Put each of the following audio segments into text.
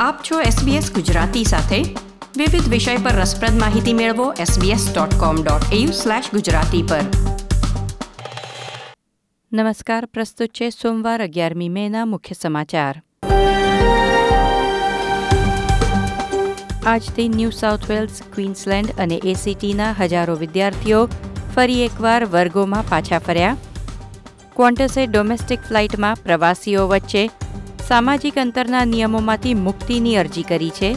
આપ છો SBS ગુજરાતી સાથે. વિવિધ વિષય પર રસપ્રદ માહિતી મેળવો sbs.com.au/gujarati પર. નમસ્કાર, પ્રસ્તુત છે સોમવાર અગિયારમી મેના મુખ્ય સમાચાર. આજથી ન્યૂ સાઉથ વેલ્સ, ક્વીન્સલેન્ડ અને એસીટીના હજારો વિદ્યાર્થીઓ ફરી એકવાર વર્ગોમાં પાછા ફર્યા. ક્વોન્ટસે ડોમેસ્ટિક ફ્લાઇટમાં પ્રવાસીઓ વચ્ચે સામાજિક અંતરના નિયમોમાંથી મુક્તિની અરજી કરી છે.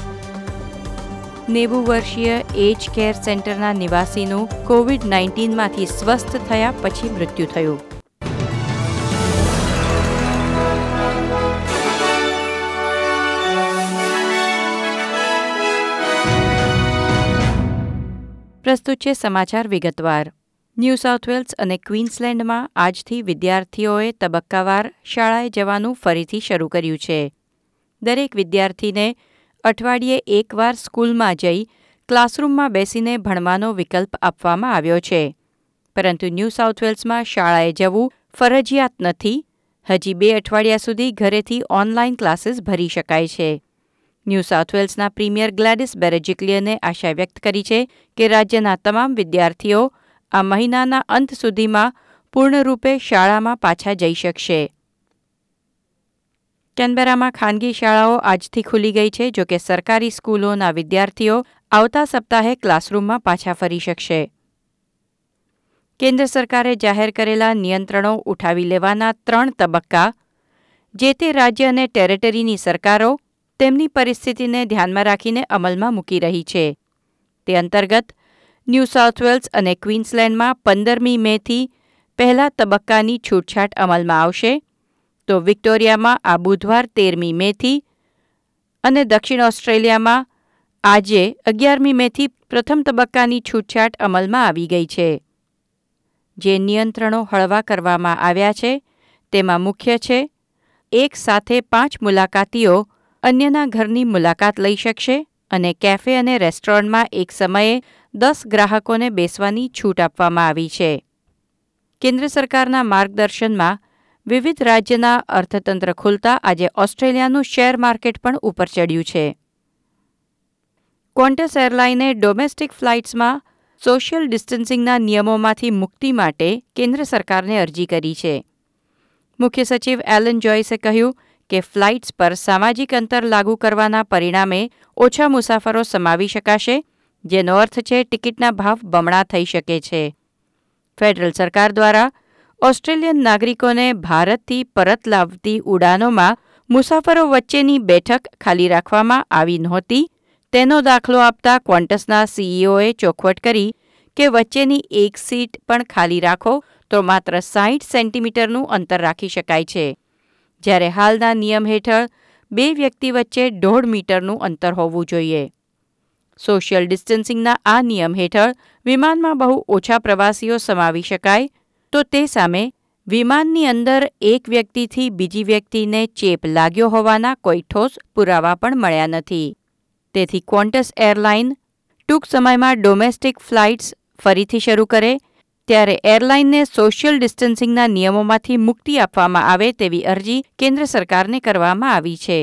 નેવું વર્ષીય એજ કેર સેન્ટરના નિવાસીનું કોવિડ નાઇન્ટીનમાંથી સ્વસ્થ થયા પછી મૃત્યુ થયું. પ્રસ્તુત છે સમાચાર વિગતવાર. ન્યૂ સાઉથ વેલ્સ અને ક્વીન્સલેન્ડમાં આજથી વિદ્યાર્થીઓએ તબક્કાવાર શાળાએ જવાનું ફરીથી શરૂ કર્યું છે. દરેક વિદ્યાર્થીને અઠવાડિયે એકવાર સ્કૂલમાં જઈ ક્લાસરૂમમાં બેસીને ભણવાનો વિકલ્પ આપવામાં આવ્યો છે. પરંતુ ન્યૂ સાઉથ વેલ્સમાં શાળાએ જવું ફરજિયાત નથી. હજી બે અઠવાડિયા સુધી ઘરેથી ઓનલાઈન ક્લાસીસ ભરી શકાય છે. ન્યૂ સાઉથ વેલ્સના પ્રીમિયર ગ્લેડિસ બેરેજિકલિયને આશા વ્યક્ત કરી છે કે રાજ્યના તમામ વિદ્યાર્થીઓ આ મહિનાના અંત સુધીમાં પૂર્ણરૂપે શાળામાં પાછા જઈ શકશે. કેનબેરામાં ખાનગી શાળાઓ આજથી ખુલી ગઈ છે, જોકે સરકારી સ્કૂલોના વિદ્યાર્થીઓ આવતા સપ્તાહે ક્લાસરૂમમાં પાછા ફરી શકશે. કેન્દ્ર સરકારે જાહેર કરેલા નિયંત્રણો ઉઠાવી લેવાના ત્રણ તબક્કા, જે તે રાજ્ય અને ટેરેટરીની સરકારો તેમની પરિસ્થિતિને ધ્યાનમાં રાખીને અમલમાં મૂકી રહી છે. તે અંતર્ગત ન્યૂ સાઉથ વેલ્સ અને ક્વીન્સલેન્ડમાં પંદરમી મેથી પહેલા તબક્કાની છૂટછાટ અમલમાં આવશે. તો વિક્ટોરિયામાં આ બુધવાર તેરમી મેથી અને દક્ષિણ ઓસ્ટ્રેલિયામાં આજે અગિયારમી મેથી પ્રથમ તબક્કાની છૂટછાટ અમલમાં આવી ગઈ છે. જે નિયંત્રણો હળવા કરવામાં આવ્યા છે, તેમાં મુખ્ય છે, એક સાથે પાંચ મુલાકાતીઓ અન્યના ઘરની મુલાકાત લઈ શકશે અને કેફે અને રેસ્ટોરન્ટમાં એક સમયે દસ ગ્રાહકોને બેસવાની છૂટ આપવામાં આવી છે. કેન્દ્ર સરકારના માર્ગદર્શનમાં વિવિધ રાજ્યના અર્થતંત્ર ખુલતા આજે ઓસ્ટ્રેલિયાનું શેર માર્કેટ પણ ઉપર ચડ્યું છે. ક્વોન્ટસ એરલાઈને ડોમેસ્ટિક ફ્લાઇટ્સમાં સોશિયલ ડિસ્ટન્સિંગના નિયમોમાંથી મુક્તિ માટે કેન્દ્ર સરકારને અરજી કરી છે. મુખ્ય સચિવ એલન જોઇસે કહ્યું કે ફ્લાઇટ્સ પર સામાજિક અંતર લાગુ કરવાના પરિણામે ઓછા મુસાફરો સમાવી શકાશે જેનો અર્થ છે ટિકિટના ભાવ બમણા થઈ શકે છે. ફેડરલ સરકાર દ્વારા ઓસ્ટ્રેલિયન નાગરિકોને ભારતથી પરત લાવતી ઉડાનોમાં મુસાફરો વચ્ચેની બેઠક ખાલી રાખવામાં આવી નહોતી. તેનો દાખલો આપતા ક્વોન્ટસના સીઈઓએ ચોખવટ કરી કે વચ્ચેની એક સીટ પણ ખાલી રાખો તો માત્ર સાહીઠ સેન્ટીમીટરનું અંતર રાખી શકાય છે. જ્યારે હાલના નિયમ હેઠળ બે વ્યક્તિ વચ્ચે દોઢ મીટરનું અંતર હોવું જોઈએ. સોશિયલ ડિસ્ટન્સિંગના આ નિયમ હેઠળ વિમાનમાં બહુ ઓછા પ્રવાસીઓ સમાવી શકાય, તો તે સામે વિમાનની અંદર એક વ્યક્તિથી બીજી વ્યક્તિને ચેપ લાગ્યો હોવાના કોઈ ઠોસ પુરાવા પણ મળ્યા નથી. તેથી ક્વોન્ટસ એરલાઇન ટૂંક સમયમાં ડોમેસ્ટિક ફ્લાઇટ્સ ફરીથી શરૂ કરે, ત્યારે એરલાઇનને સોશિયલ ડિસ્ટન્સિંગના નિયમોમાંથી મુક્તિ આપવામાં આવે તેવી અરજી કેન્દ્ર સરકારને કરવામાં આવી છે.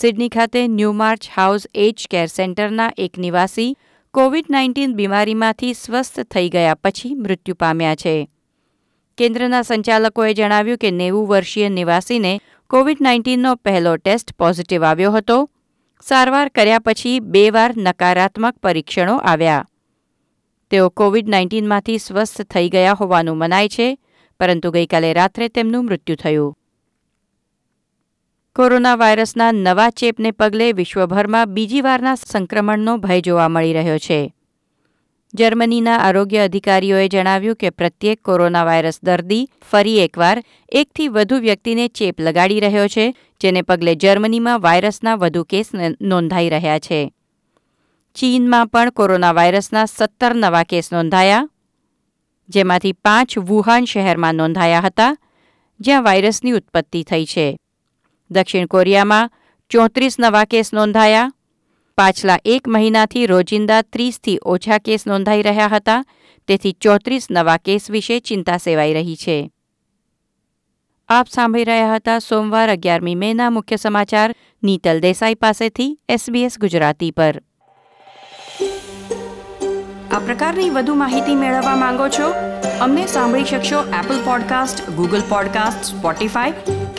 સિડની ખાતે ન્યૂમાર્ચ હાઉસ એજ કેર સેન્ટરના એક નિવાસી કોવિડ નાઇન્ટીન બીમારીમાંથી સ્વસ્થ થઈ ગયા પછી મૃત્યુ પામ્યા છે. કેન્દ્રના સંચાલકોએ જણાવ્યું કે નેવું વર્ષીય નિવાસીને કોવિડ નાઇન્ટીનનો પહેલો ટેસ્ટ પોઝિટિવ આવ્યો હતો. સારવાર કર્યા પછી બે વાર નકારાત્મક પરીક્ષણો આવ્યા. તેઓ કોવિડ નાઇન્ટીનમાંથી સ્વસ્થ થઈ ગયા હોવાનું મનાય છે, પરંતુ ગઈકાલે રાત્રે તેમનું મૃત્યુ થયું. કોરોના વાયરસના નવા ચેપને પગલે વિશ્વભરમાં બીજી વારના સંક્રમણનો ભય જોવા મળી રહ્યો છે. જર્મનીના આરોગ્ય અધિકારીઓએ જણાવ્યું કે પ્રત્યેક કોરોના વાયરસ દર્દી ફરી એકવાર એકથી વધુ વ્યક્તિને ચેપ લગાડી રહ્યો છે, જેને પગલે જર્મનીમાં વાયરસના વધુ કેસ નોંધાઈ રહ્યા છે. ચીનમાં પણ કોરોના વાયરસના સત્તર નવા કેસ નોંધાયા, જેમાંથી પાંચ વુહાન શહેરમાં નોંધાયા હતા, જ્યાં વાયરસની ઉત્પત્તિ થઈ છે. દક્ષિણ કોરિયામાં ચોત્રીસ નવા કેસ નોંધાયા. પાછલા એક મહિનાથી રોજિંદા ત્રીસથી ઓછા કેસ નોંધાઈ રહ્યા હતા. તેથી ચોત્રીસ નવા કેસ વિશે ચિંતા સેવાઈ રહી છે. આપ સાંભળી રહ્યા હતા સોમવાર અગિયારમી મેના મુખ્ય સમાચાર નીતલ દેસાઈ પાસેથી એસબીએસ ગુજરાતી પર. આ પ્રકારની વધુ માહિતી મેળવવા માંગો છો? અમને સાંભળી શકશો Apple podcast Google podcast Spotify